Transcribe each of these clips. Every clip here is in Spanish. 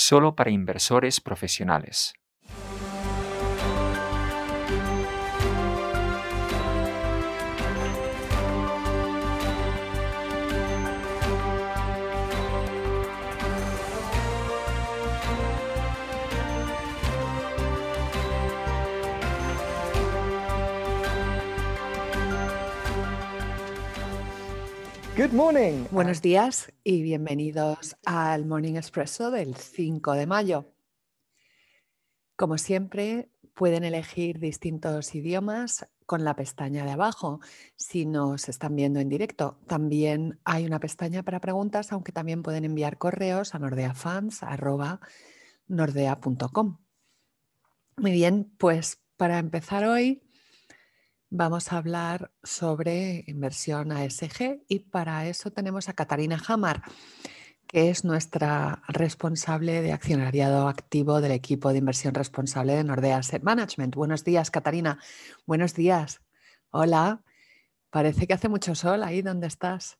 solo para inversores profesionales. Good morning. Buenos días y bienvenidos al Morning Expresso del 5 de mayo. Como siempre, pueden elegir distintos idiomas con la pestaña de abajo si nos están viendo en directo. También hay una pestaña para preguntas, aunque también pueden enviar correos a nordeafans.nordea.com. Muy bien, pues para empezar hoy Vamos a hablar sobre inversión ASG y para eso tenemos a Catarina Hamar, que es nuestra responsable de accionariado activo del equipo de inversión responsable de Nordea Asset Management. Buenos días, Catarina. Buenos días. Hola. Parece que hace mucho sol ahí donde estás.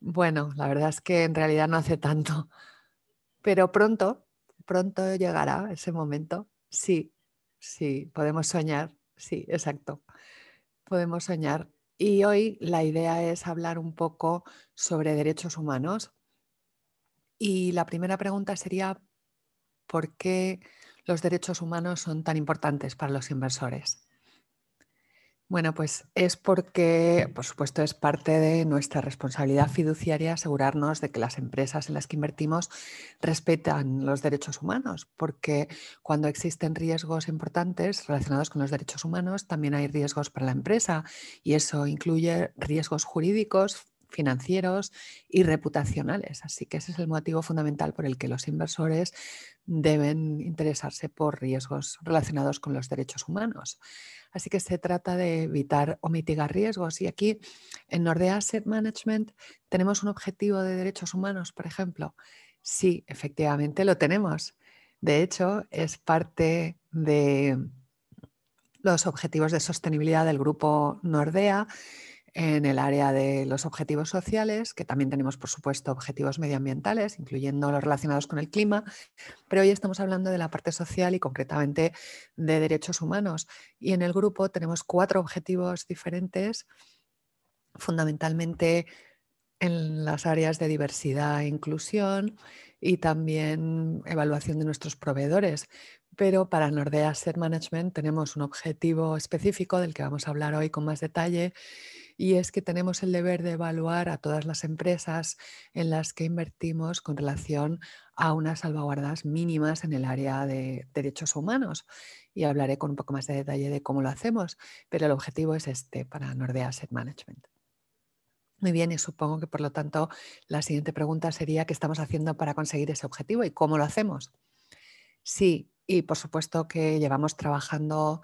Bueno, la verdad es que en realidad no hace tanto, pero pronto, pronto llegará ese momento. Sí, sí, podemos soñar. Sí, exacto podemos soñar. Y hoy la idea es hablar un poco sobre derechos humanos. Y la primera pregunta sería, ¿por qué los derechos humanos son tan importantes para los inversores? Bueno, pues es porque, por supuesto, es parte de nuestra responsabilidad fiduciaria asegurarnos de que las empresas en las que invertimos respetan los derechos humanos, porque cuando existen riesgos importantes relacionados con los derechos humanos, también hay riesgos para la empresa y eso incluye riesgos jurídicos, financieros y reputacionales. Así que ese es el motivo fundamental por el que los inversores deben interesarse por riesgos relacionados con los derechos humanos. Así que se trata de evitar o mitigar riesgos. Y aquí en Nordea Asset Management tenemos un objetivo de derechos humanos, por ejemplo. Sí, efectivamente lo tenemos. De hecho, es parte de los objetivos de sostenibilidad del grupo Nordea en el área de los objetivos sociales, que también tenemos, por supuesto, objetivos medioambientales, incluyendo los relacionados con el clima, pero hoy estamos hablando de la parte social y concretamente de derechos humanos. Y en el grupo tenemos cuatro objetivos diferentes, fundamentalmente en las áreas de diversidad e inclusión y también evaluación de nuestros proveedores. Pero para Nordea Asset Management tenemos un objetivo específico del que vamos a hablar hoy con más detalle y es que tenemos el deber de evaluar a todas las empresas en las que invertimos con relación a unas salvaguardas mínimas en el área de derechos humanos. Y hablaré con un poco más de detalle de cómo lo hacemos, pero el objetivo es este para Nordea Asset Management. Muy bien, y supongo que por lo tanto la siguiente pregunta sería qué estamos haciendo para conseguir ese objetivo y cómo lo hacemos. Sí, y por supuesto que llevamos trabajando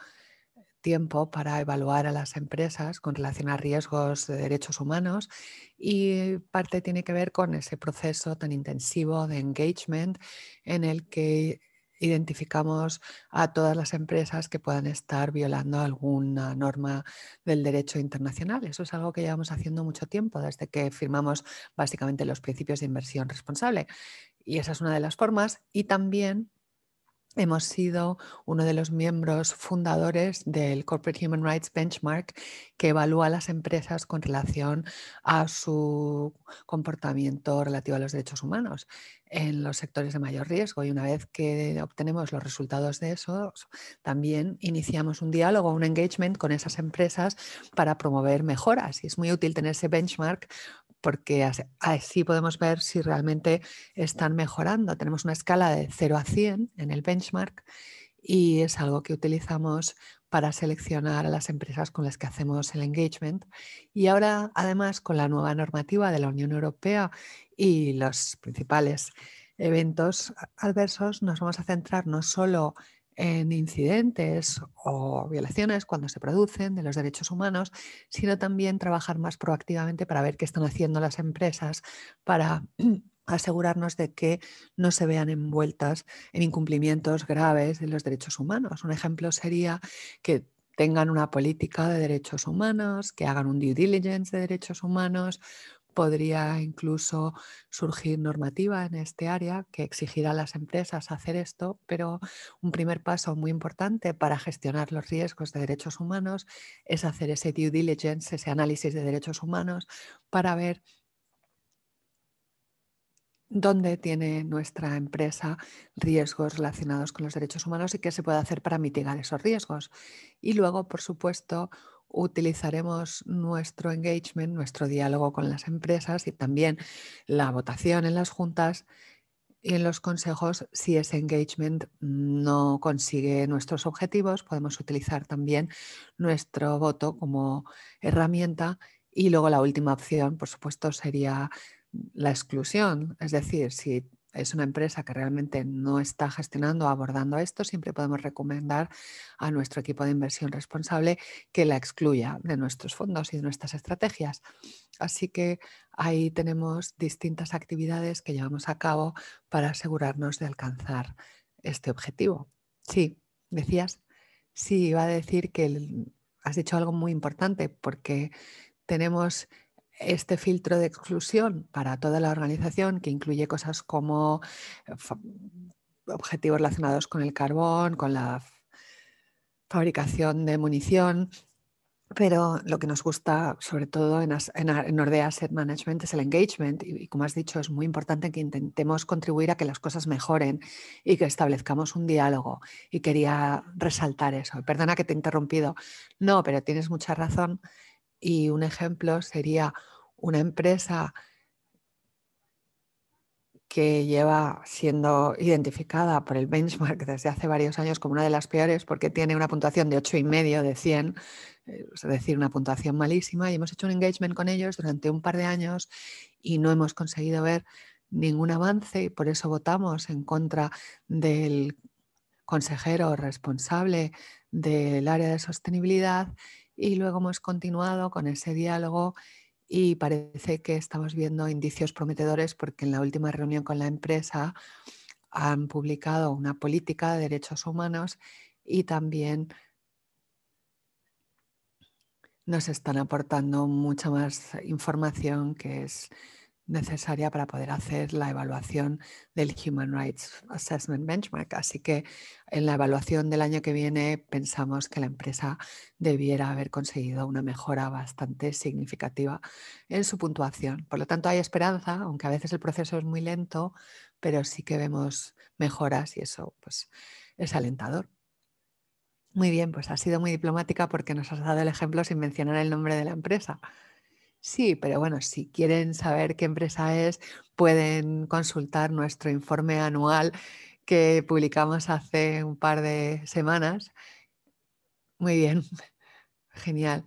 tiempo para evaluar a las empresas con relación a riesgos de derechos humanos y parte tiene que ver con ese proceso tan intensivo de engagement en el que identificamos a todas las empresas que puedan estar violando alguna norma del derecho internacional. Eso es algo que llevamos haciendo mucho tiempo, desde que firmamos básicamente los principios de inversión responsable. Y esa es una de las formas. Y también Hemos sido uno de los miembros fundadores del Corporate Human Rights Benchmark que evalúa a las empresas con relación a su comportamiento relativo a los derechos humanos en los sectores de mayor riesgo. Y una vez que obtenemos los resultados de eso, también iniciamos un diálogo, un engagement con esas empresas para promover mejoras. Y es muy útil tener ese benchmark porque así podemos ver si realmente están mejorando. Tenemos una escala de 0 a 100 en el benchmark y es algo que utilizamos para seleccionar a las empresas con las que hacemos el engagement. Y ahora, además, con la nueva normativa de la Unión Europea y los principales eventos adversos, nos vamos a centrar no solo en incidentes o violaciones cuando se producen de los derechos humanos, sino también trabajar más proactivamente para ver qué están haciendo las empresas para asegurarnos de que no se vean envueltas en incumplimientos graves de los derechos humanos. Un ejemplo sería que tengan una política de derechos humanos, que hagan un due diligence de derechos humanos, podría incluso surgir normativa en este área que exigirá a las empresas hacer esto, pero un primer paso muy importante para gestionar los riesgos de derechos humanos es hacer ese due diligence, ese análisis de derechos humanos para ver dónde tiene nuestra empresa riesgos relacionados con los derechos humanos y qué se puede hacer para mitigar esos riesgos. Y luego, por supuesto, utilizaremos nuestro engagement, nuestro diálogo con las empresas y también la votación en las juntas y en los consejos, si ese engagement no consigue nuestros objetivos, podemos utilizar también nuestro voto como herramienta. Y luego la última opción, por supuesto, sería la exclusión. Es decir, si es una empresa que realmente no está gestionando o abordando esto, siempre podemos recomendar a nuestro equipo de inversión responsable que la excluya de nuestros fondos y de nuestras estrategias. Así que ahí tenemos distintas actividades que llevamos a cabo para asegurarnos de alcanzar este objetivo. Sí, decías, sí, iba a decir que has dicho algo muy importante porque tenemos este filtro de exclusión para toda la organización, que incluye cosas como eh, objetivos relacionados con el carbón, con la fabricación de munición, pero lo que nos gusta, sobre todo en, en, Nordea Asset Management, es el engagement. Y, como has dicho, es muy importante que intentemos contribuir a que las cosas mejoren y que establezcamos un diálogo. Y quería resaltar eso. Perdona que te he interrumpido. No, pero tienes mucha razón y un ejemplo sería una empresa que lleva siendo identificada por el benchmark desde hace varios años como una de las peores porque tiene una puntuación de 8,5 de 100, eh, es decir, una puntuación malísima. Y hemos hecho un engagement con ellos durante un par de años y no hemos conseguido ver ningún avance y por eso votamos en contra del consejero responsable del área de sostenibilidad y luego hemos continuado con ese diálogo y parece que estamos viendo indicios prometedores porque en la última reunión con la empresa han publicado una política de derechos humanos y también nos están aportando mucha más información que es necesaria para poder hacer la evaluación del Human Rights Assessment Benchmark. Así que en la evaluación del año que viene pensamos que la empresa debiera haber conseguido una mejora bastante significativa en su puntuación. Por lo tanto, hay esperanza, aunque a veces el proceso es muy lento, pero sí que vemos mejoras y eso pues, es alentador. Muy bien, pues ha sido muy diplomática porque nos has dado el ejemplo sin mencionar el nombre de la empresa. Sí, pero bueno, si quieren saber qué empresa es, pueden consultar nuestro informe anual que publicamos hace un par de semanas. Muy bien, genial.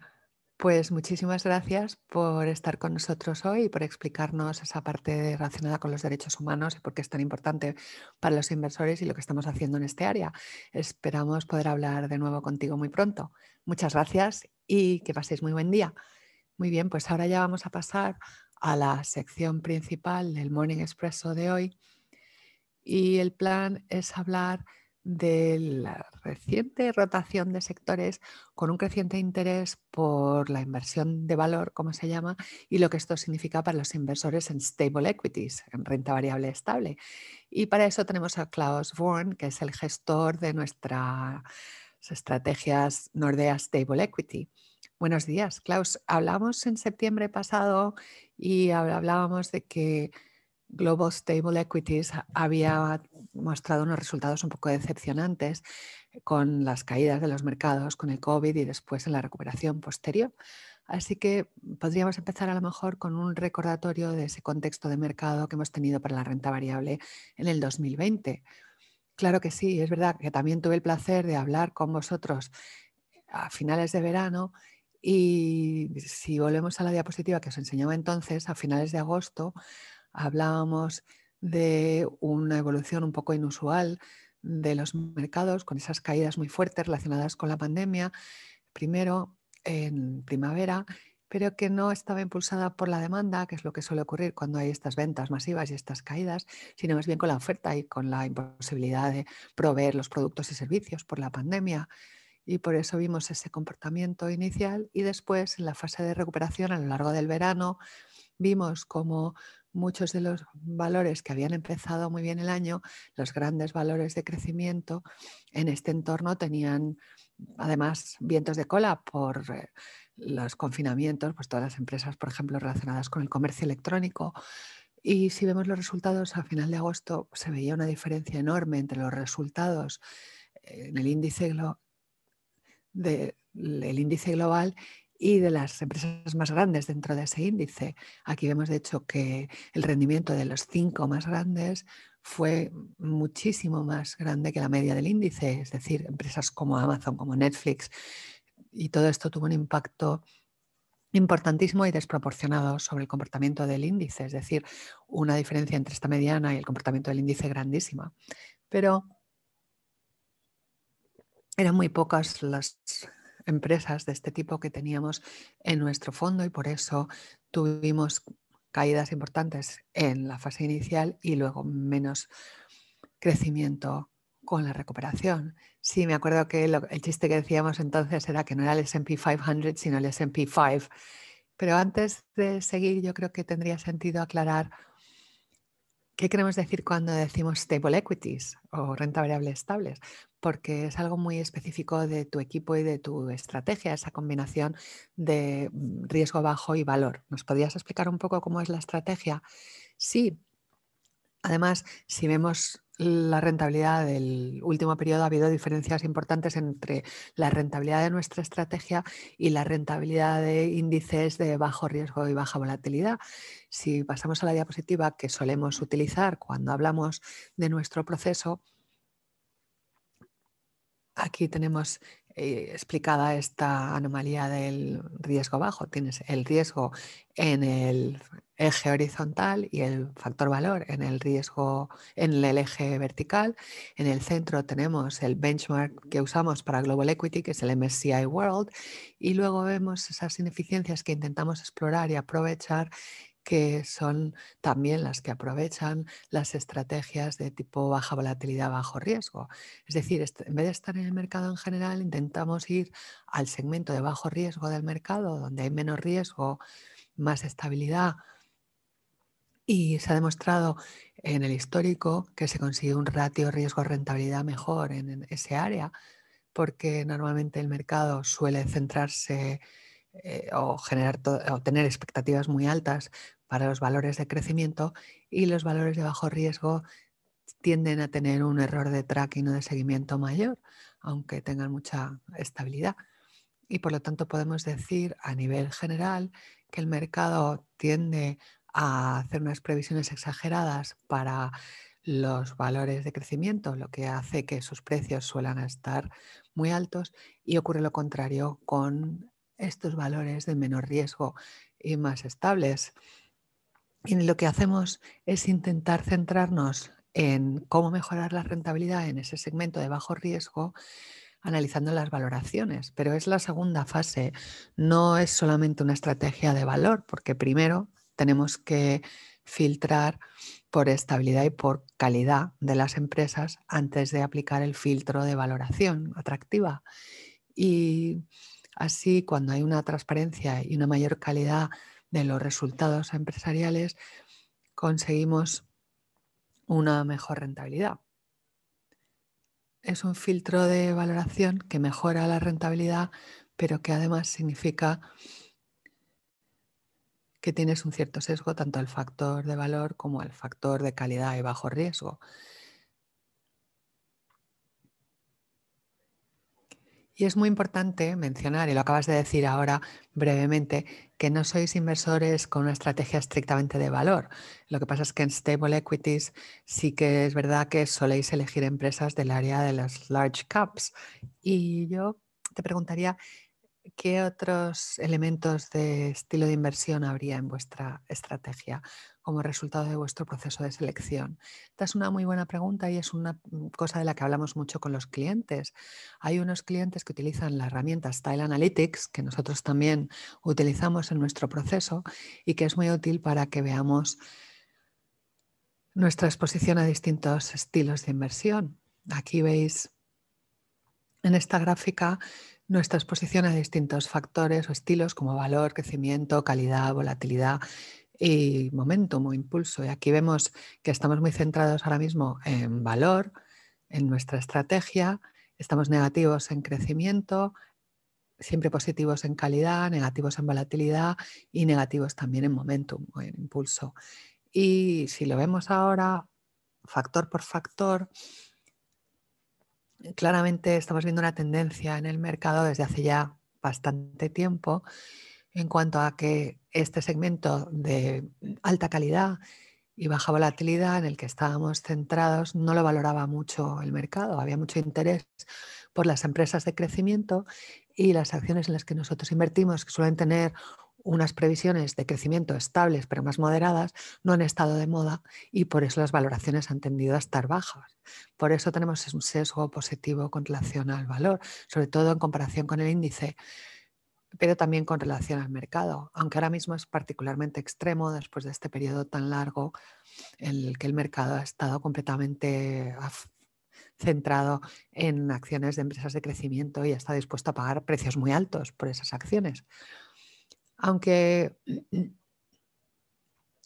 Pues muchísimas gracias por estar con nosotros hoy y por explicarnos esa parte relacionada con los derechos humanos y por qué es tan importante para los inversores y lo que estamos haciendo en este área. Esperamos poder hablar de nuevo contigo muy pronto. Muchas gracias y que paséis muy buen día. Muy bien, pues ahora ya vamos a pasar a la sección principal del Morning Expresso de hoy. Y el plan es hablar de la reciente rotación de sectores con un creciente interés por la inversión de valor, como se llama, y lo que esto significa para los inversores en stable equities, en renta variable estable. Y para eso tenemos a Klaus Vorn, que es el gestor de nuestras estrategias Nordea Stable Equity. Buenos días, Klaus. Hablamos en septiembre pasado y hablábamos de que Global Stable Equities había mostrado unos resultados un poco decepcionantes con las caídas de los mercados, con el COVID y después en la recuperación posterior. Así que podríamos empezar a lo mejor con un recordatorio de ese contexto de mercado que hemos tenido para la renta variable en el 2020. Claro que sí, es verdad que también tuve el placer de hablar con vosotros a finales de verano y si volvemos a la diapositiva que os enseñaba entonces, a finales de agosto, hablábamos de una evolución un poco inusual de los mercados, con esas caídas muy fuertes relacionadas con la pandemia, primero en primavera, pero que no estaba impulsada por la demanda, que es lo que suele ocurrir cuando hay estas ventas masivas y estas caídas, sino más bien con la oferta y con la imposibilidad de proveer los productos y servicios por la pandemia y por eso vimos ese comportamiento inicial y después en la fase de recuperación a lo largo del verano vimos como muchos de los valores que habían empezado muy bien el año, los grandes valores de crecimiento, en este entorno tenían además vientos de cola por eh, los confinamientos, pues todas las empresas, por ejemplo, relacionadas con el comercio electrónico. Y si vemos los resultados a final de agosto, se veía una diferencia enorme entre los resultados en el índice, el índice global y de las empresas más grandes dentro de ese índice. Aquí vemos, de hecho, que el rendimiento de los cinco más grandes fue muchísimo más grande que la media del índice, es decir, empresas como Amazon, como Netflix, y todo esto tuvo un impacto importantísimo y desproporcionado sobre el comportamiento del índice, es decir, una diferencia entre esta mediana y el comportamiento del índice grandísima. Pero eran muy pocas las empresas de este tipo que teníamos en nuestro fondo y por eso tuvimos caídas importantes en la fase inicial y luego menos crecimiento con la recuperación. Sí, me acuerdo que el chiste que decíamos entonces era que no era el SP 500, sino el SP 5. Pero antes de seguir, yo creo que tendría sentido aclarar qué queremos decir cuando decimos stable equities o renta variable estables, porque es algo muy específico de tu equipo y de tu estrategia, esa combinación de mm, riesgo bajo y valor. ¿Nos podrías explicar un poco cómo es la estrategia? Sí. Además, si vemos la rentabilidad del último periodo, ha habido diferencias importantes entre la rentabilidad de nuestra estrategia y la rentabilidad de índices de bajo riesgo y baja volatilidad. Si pasamos a la diapositiva que solemos utilizar cuando hablamos de nuestro proceso, Aquí tenemos eh, explicada esta anomalía del riesgo bajo. Tienes el riesgo en el eje horizontal y el factor valor en el riesgo en el eje vertical. En el centro tenemos el benchmark que usamos para Global Equity, que es el MSCI World, y luego vemos esas ineficiencias que intentamos explorar y aprovechar que son también las que aprovechan las estrategias de tipo baja volatilidad, bajo riesgo. Es decir, en vez de estar en el mercado en general, intentamos ir al segmento de bajo riesgo del mercado, donde hay menos riesgo, más estabilidad. Y se ha demostrado en el histórico que se consigue un ratio riesgo-rentabilidad mejor en ese área, porque normalmente el mercado suele centrarse eh, o, generar o tener expectativas muy altas para los valores de crecimiento y los valores de bajo riesgo tienden a tener un error de tracking o de seguimiento mayor, aunque tengan mucha estabilidad. Y por lo tanto podemos decir a nivel general que el mercado tiende a hacer unas previsiones exageradas para los valores de crecimiento, lo que hace que sus precios suelan estar muy altos y ocurre lo contrario con estos valores de menor riesgo y más estables. Y lo que hacemos es intentar centrarnos en cómo mejorar la rentabilidad en ese segmento de bajo riesgo, analizando las valoraciones. Pero es la segunda fase, no es solamente una estrategia de valor, porque primero tenemos que filtrar por estabilidad y por calidad de las empresas antes de aplicar el filtro de valoración atractiva. Y así, cuando hay una transparencia y una mayor calidad de los resultados empresariales, conseguimos una mejor rentabilidad. Es un filtro de valoración que mejora la rentabilidad, pero que además significa que tienes un cierto sesgo tanto al factor de valor como al factor de calidad y bajo riesgo. Y es muy importante mencionar, y lo acabas de decir ahora brevemente, que no sois inversores con una estrategia estrictamente de valor. Lo que pasa es que en Stable Equities sí que es verdad que soléis elegir empresas del área de las large caps. Y yo te preguntaría, ¿qué otros elementos de estilo de inversión habría en vuestra estrategia? como resultado de vuestro proceso de selección? Esta es una muy buena pregunta y es una mm, cosa de la que hablamos mucho con los clientes. Hay unos clientes que utilizan la herramienta Style Analytics, que nosotros también utilizamos en nuestro proceso y que es muy útil para que veamos nuestra exposición a distintos estilos de inversión. Aquí veis en esta gráfica nuestra exposición a distintos factores o estilos como valor, crecimiento, calidad, volatilidad y momentum o impulso. Y aquí vemos que estamos muy centrados ahora mismo en valor, en nuestra estrategia, estamos negativos en crecimiento, siempre positivos en calidad, negativos en volatilidad y negativos también en momentum o en impulso. Y si lo vemos ahora, factor por factor, claramente estamos viendo una tendencia en el mercado desde hace ya bastante tiempo en cuanto a que este segmento de alta calidad y baja volatilidad en el que estábamos centrados no lo valoraba mucho el mercado. Había mucho interés por las empresas de crecimiento y las acciones en las que nosotros invertimos, que suelen tener unas previsiones de crecimiento estables pero más moderadas, no han estado de moda y por eso las valoraciones han tendido a estar bajas. Por eso tenemos un sesgo positivo con relación al valor, sobre todo en comparación con el índice pero también con relación al mercado, aunque ahora mismo es particularmente extremo después de este periodo tan largo en el que el mercado ha estado completamente centrado en acciones de empresas de crecimiento y está dispuesto a pagar precios muy altos por esas acciones. Aunque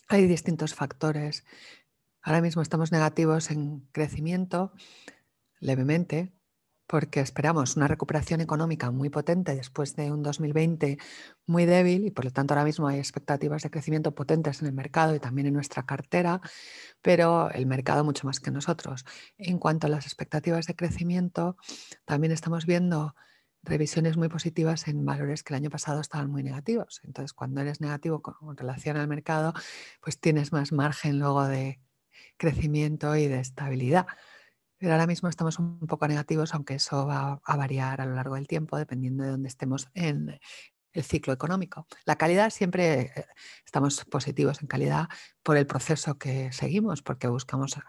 hay distintos factores. Ahora mismo estamos negativos en crecimiento levemente, porque esperamos una recuperación económica muy potente después de un 2020 muy débil y por lo tanto ahora mismo hay expectativas de crecimiento potentes en el mercado y también en nuestra cartera, pero el mercado mucho más que nosotros. En cuanto a las expectativas de crecimiento, también estamos viendo revisiones muy positivas en valores que el año pasado estaban muy negativos. Entonces, cuando eres negativo con relación al mercado, pues tienes más margen luego de crecimiento y de estabilidad. Pero ahora mismo estamos un poco negativos, aunque eso va a variar a lo largo del tiempo, dependiendo de dónde estemos en el ciclo económico. La calidad siempre eh, estamos positivos en calidad por el proceso que seguimos, porque buscamos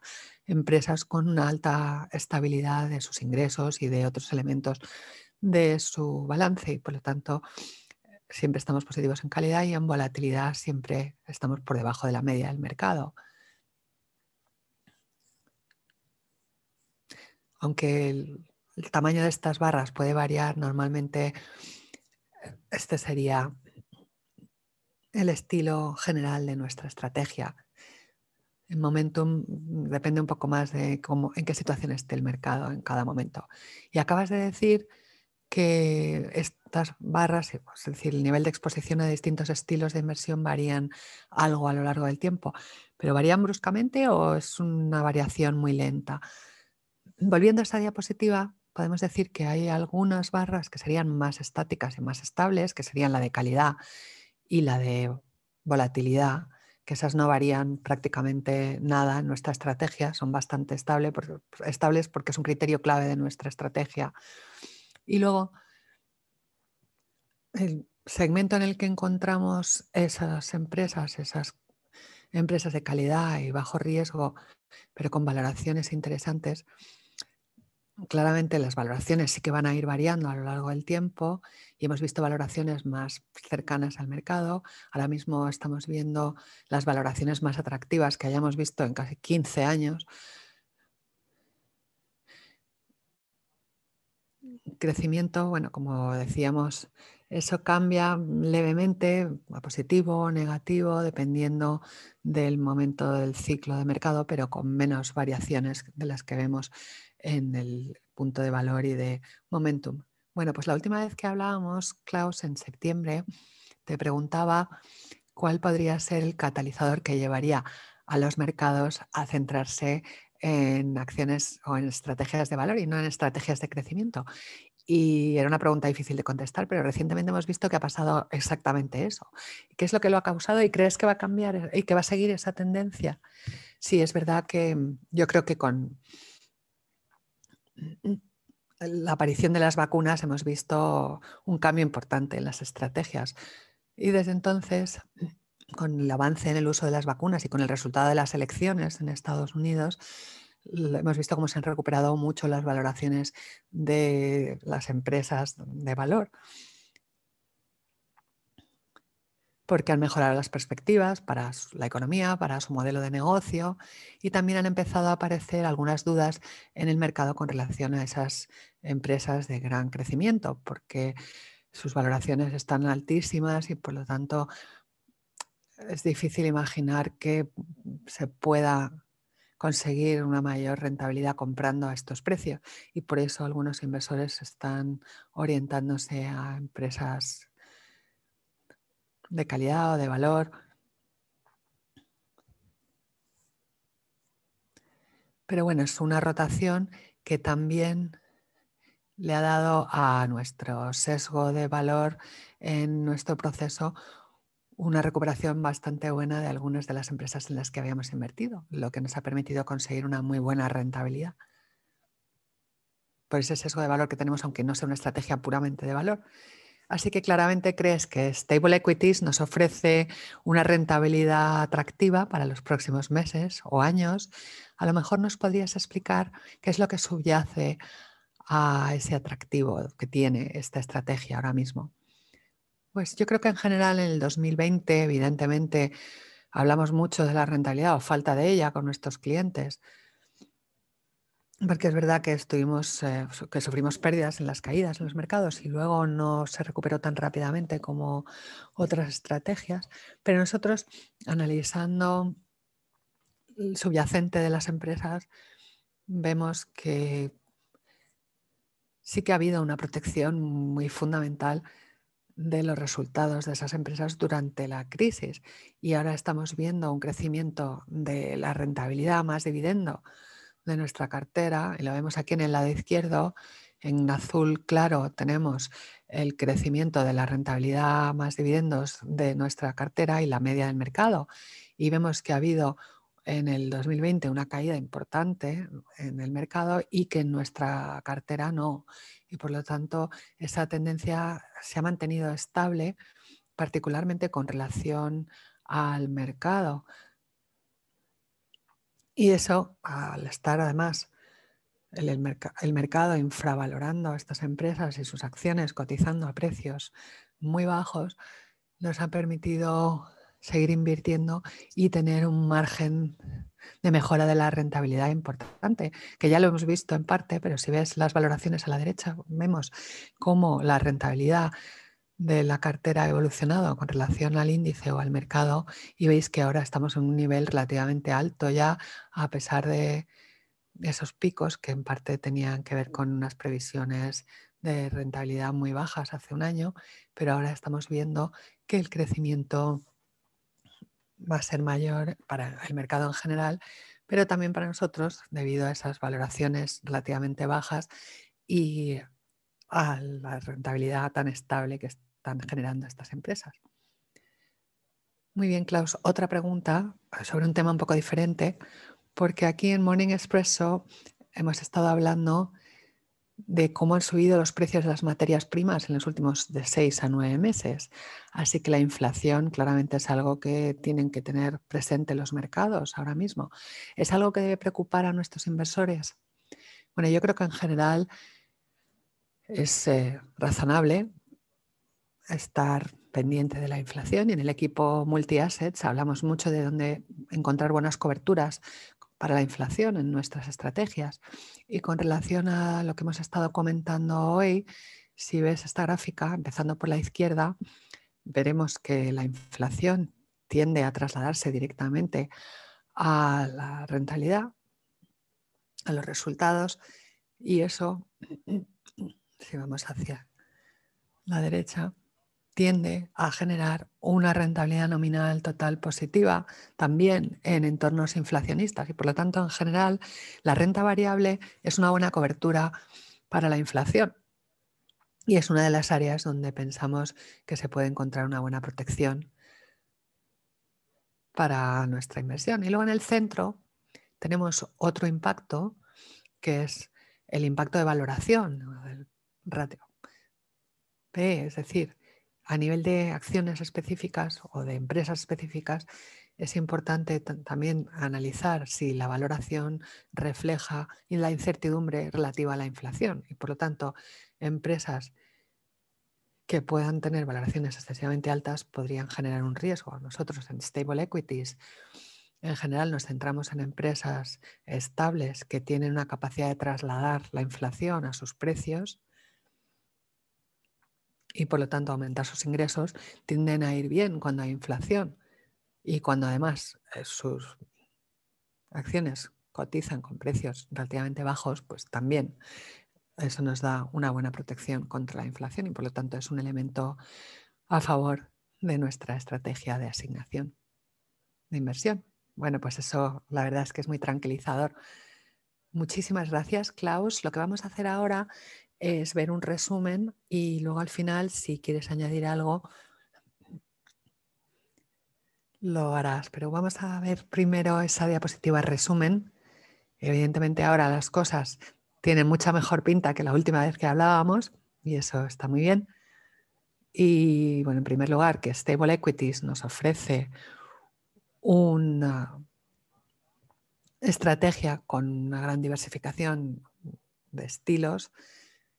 empresas con una alta estabilidad de sus ingresos y de otros elementos de su balance y por lo tanto siempre estamos positivos en calidad y en volatilidad siempre estamos por debajo de la media del mercado. aunque el, tamaño de estas barras puede variar, normalmente este sería el estilo general de nuestra estrategia. El momentum depende un poco más de cómo, en qué situación esté el mercado en cada momento. Y acabas de decir que estas barras, es decir, el nivel de exposición a distintos estilos de inversión varían algo a lo largo del tiempo, pero varían bruscamente o es una variación muy lenta. Volviendo a esta diapositiva, podemos decir que hay algunas barras que serían más estáticas y más estables, que serían la de calidad y la de volatilidad, que esas no varían prácticamente nada en nuestra estrategia, son bastante estables porque es un criterio clave de nuestra estrategia. Y luego, el segmento en el que encontramos esas empresas, esas empresas de calidad y bajo riesgo, pero con valoraciones interesantes, Claramente las valoraciones sí que van a ir variando a lo largo del tiempo y hemos visto valoraciones más cercanas al mercado. Ahora mismo estamos viendo las valoraciones más atractivas que hayamos visto en casi 15 años. Crecimiento, bueno, como decíamos, eso cambia levemente a positivo o negativo dependiendo del momento del ciclo de mercado, pero con menos variaciones de las que vemos en el punto de valor y de momentum. Bueno, pues la última vez que hablábamos, Klaus, en septiembre, te preguntaba cuál podría ser el catalizador que llevaría a los mercados a centrarse en acciones o en estrategias de valor y no en estrategias de crecimiento. Y era una pregunta difícil de contestar, pero recientemente hemos visto que ha pasado exactamente eso. ¿Qué es lo que lo ha causado y crees que va a cambiar y que va a seguir esa tendencia? Sí, es verdad que yo creo que con la aparición de las vacunas hemos visto un cambio importante en las estrategias. Y desde entonces, con el avance en el uso de las vacunas y con el resultado de las elecciones en Estados Unidos, hemos visto cómo se han recuperado mucho las valoraciones de las empresas de valor. porque han mejorado las perspectivas para la economía, para su modelo de negocio y también han empezado a aparecer algunas dudas en el mercado con relación a esas empresas de gran crecimiento, porque sus valoraciones están altísimas y por lo tanto es difícil imaginar que se pueda conseguir una mayor rentabilidad comprando a estos precios y por eso algunos inversores están orientándose a empresas de calidad o de valor. Pero bueno, es una rotación que también le ha dado a nuestro sesgo de valor en nuestro proceso una recuperación bastante buena de algunas de las empresas en las que habíamos invertido, lo que nos ha permitido conseguir una muy buena rentabilidad. Por ese sesgo de valor que tenemos, aunque no sea una estrategia puramente de valor. Así que claramente crees que Stable Equities nos ofrece una rentabilidad atractiva para los próximos meses o años. A lo mejor nos podrías explicar qué es lo que subyace a ese atractivo que tiene esta estrategia ahora mismo. Pues yo creo que en general en el 2020, evidentemente, hablamos mucho de la rentabilidad o falta de ella con nuestros clientes, porque es verdad que estuvimos, eh, que sufrimos pérdidas en las caídas en los mercados y luego no se recuperó tan rápidamente como otras estrategias, pero nosotros analizando el subyacente de las empresas vemos que sí que ha habido una protección muy fundamental de los resultados de esas empresas durante la crisis. Y ahora estamos viendo un crecimiento de la rentabilidad más dividendo de nuestra cartera, y lo vemos aquí en el lado izquierdo, en azul claro tenemos el crecimiento de la rentabilidad más dividendos de nuestra cartera y la media del mercado. Y vemos que ha habido en el 2020 una caída importante en el mercado y que en nuestra cartera no. Y por lo tanto, esa tendencia se ha mantenido estable, particularmente con relación al mercado. Y eso, al estar además el, el, mercado infravalorando a estas empresas y sus acciones cotizando a precios muy bajos, nos ha permitido seguir invirtiendo y tener un margen de mejora de la rentabilidad importante, que ya lo hemos visto en parte, pero si ves las valoraciones a la derecha, vemos cómo la rentabilidad de la cartera ha evolucionado con relación al índice o al mercado y veis que ahora estamos en un nivel relativamente alto ya a pesar de esos picos que en parte tenían que ver con unas previsiones de rentabilidad muy bajas hace un año, pero ahora estamos viendo que el crecimiento va a ser mayor para el mercado en general, pero también para nosotros debido a esas valoraciones relativamente bajas y a la rentabilidad tan estable que están generando estas empresas. Muy bien, Klaus. Otra pregunta sobre un tema un poco diferente, porque aquí en Morning Expresso hemos estado hablando de cómo han subido los precios de las materias primas en los últimos de seis a nueve meses. Así que la inflación claramente es algo que tienen que tener presente los mercados ahora mismo. ¿Es algo que debe preocupar a nuestros inversores? Bueno, yo creo que en general es eh, razonable estar pendiente de la inflación y en el equipo multi-assets hablamos mucho de dónde encontrar buenas coberturas para la inflación en nuestras estrategias. Y con relación a lo que hemos estado comentando hoy, si ves esta gráfica, empezando por la izquierda, veremos que la inflación tiende a trasladarse directamente a la rentabilidad, a los resultados, y eso, si vamos hacia la derecha, tiende a generar una rentabilidad nominal total positiva también en entornos inflacionistas y por lo tanto en general la renta variable es una buena cobertura para la inflación y es una de las áreas donde pensamos que se puede encontrar una buena protección para nuestra inversión. Y luego en el centro tenemos otro impacto que es el impacto de valoración, el ratio P, es decir, a nivel de acciones específicas o de empresas específicas, es importante también analizar si la valoración refleja la incertidumbre relativa a la inflación y por lo tanto empresas que puedan tener valoraciones excesivamente altas podrían generar un riesgo. Nosotros en Stable Equities en general nos centramos en empresas estables que tienen una capacidad de trasladar la inflación a sus precios y por lo tanto aumentar sus ingresos, tienden a ir bien cuando hay inflación. Y cuando además eh, sus acciones cotizan con precios relativamente bajos, pues también eso nos da una buena protección contra la inflación y por lo tanto es un elemento a favor de nuestra estrategia de asignación de inversión. Bueno, pues eso la verdad es que es muy tranquilizador. Muchísimas gracias, Klaus. Lo que vamos a hacer ahora es ver un resumen y luego al final, si quieres añadir algo, lo harás. Pero vamos a ver primero esa diapositiva resumen. Evidentemente ahora las cosas tienen mucha mejor pinta que la última vez que hablábamos y eso está muy bien. Y bueno, en primer lugar, que Stable Equities nos ofrece una estrategia con una gran diversificación de estilos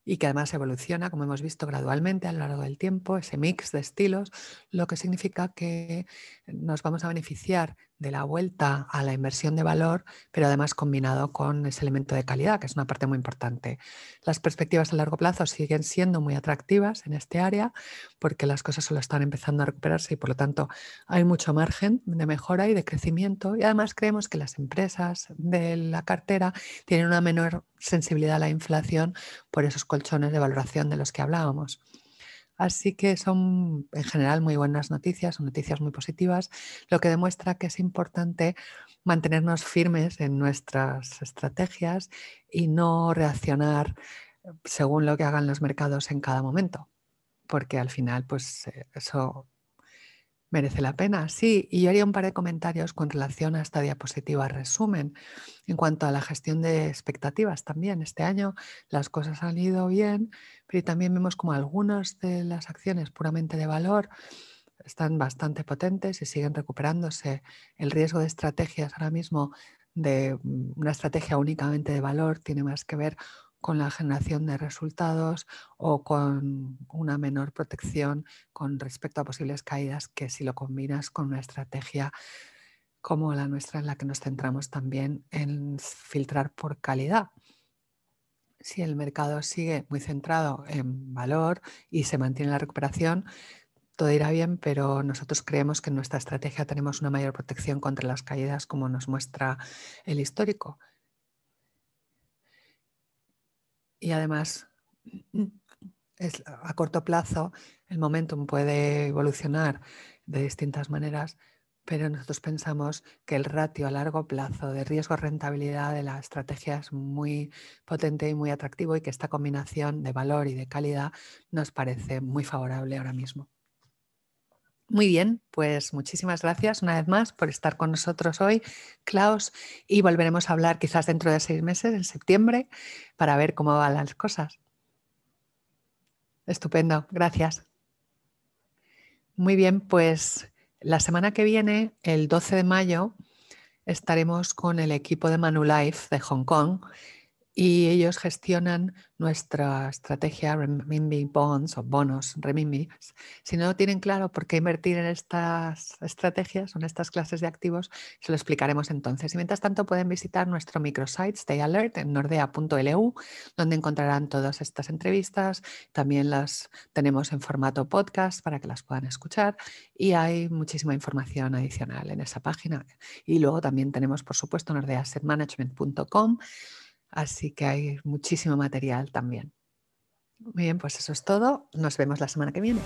y que además evoluciona, como hemos visto, gradualmente a lo largo del tiempo, ese mix de estilos, lo que significa que nos vamos a beneficiar de la vuelta a la inversión de valor, pero además combinado con ese elemento de calidad, que es una parte muy importante. Las perspectivas a largo plazo siguen siendo muy atractivas en este área porque las cosas solo están empezando a recuperarse y por lo tanto hay mucho margen de mejora y de crecimiento y además creemos que las empresas de la cartera tienen una menor sensibilidad a la inflación por esos colchones de valoración de los que hablábamos. Así que son en general muy buenas noticias, son noticias muy positivas, lo que demuestra que es importante mantenernos firmes en nuestras estrategias y no reaccionar según lo que hagan los mercados en cada momento, porque al final pues eh, eso merece la pena. Sí, y yo haría un par de comentarios con relación a esta diapositiva resumen. En cuanto a la gestión de expectativas también, este año las cosas han ido bien, pero también vemos como algunas de las acciones puramente de valor están bastante potentes y siguen recuperándose. El riesgo de estrategias ahora mismo de mm, una estrategia únicamente de valor tiene más que ver con la generación de resultados o con una menor protección con respecto a posibles caídas que si lo combinas con una estrategia como la nuestra en la que nos centramos también en filtrar por calidad. Si el mercado sigue muy centrado en valor y se mantiene la recuperación, todo irá bien, pero nosotros creemos que en nuestra estrategia tenemos una mayor protección contra las caídas como nos muestra el histórico. Y además es a corto plazo el momentum puede evolucionar de distintas maneras, pero nosotros pensamos que el ratio a largo plazo de riesgo-rentabilidad de la estrategia es muy potente y muy atractivo y que esta combinación de valor y de calidad nos parece muy favorable ahora mismo. Muy bien, pues muchísimas gracias una vez más por estar con nosotros hoy, Klaus, y volveremos a hablar quizás dentro de seis meses, en septiembre, para ver cómo van las cosas. Estupendo, gracias. Muy bien, pues la semana que viene, el 12 de mayo, estaremos con el equipo de Manulife de Hong Kong y ellos gestionan nuestra estrategia renminbi bonds o bonos renminbi. Si no tienen claro por qué invertir en estas estrategias o en estas clases de activos, se lo explicaremos entonces. Y mientras tanto pueden visitar nuestro microsite Stay Alert en nordea.lu, donde encontrarán todas estas entrevistas. También las tenemos en formato podcast para que las puedan escuchar y hay muchísima información adicional en esa página. Y luego también tenemos, por supuesto, nordeasetmanagement.com Así que hay muchísimo material también. Muy bien, pues eso es todo. Nos vemos la semana que viene.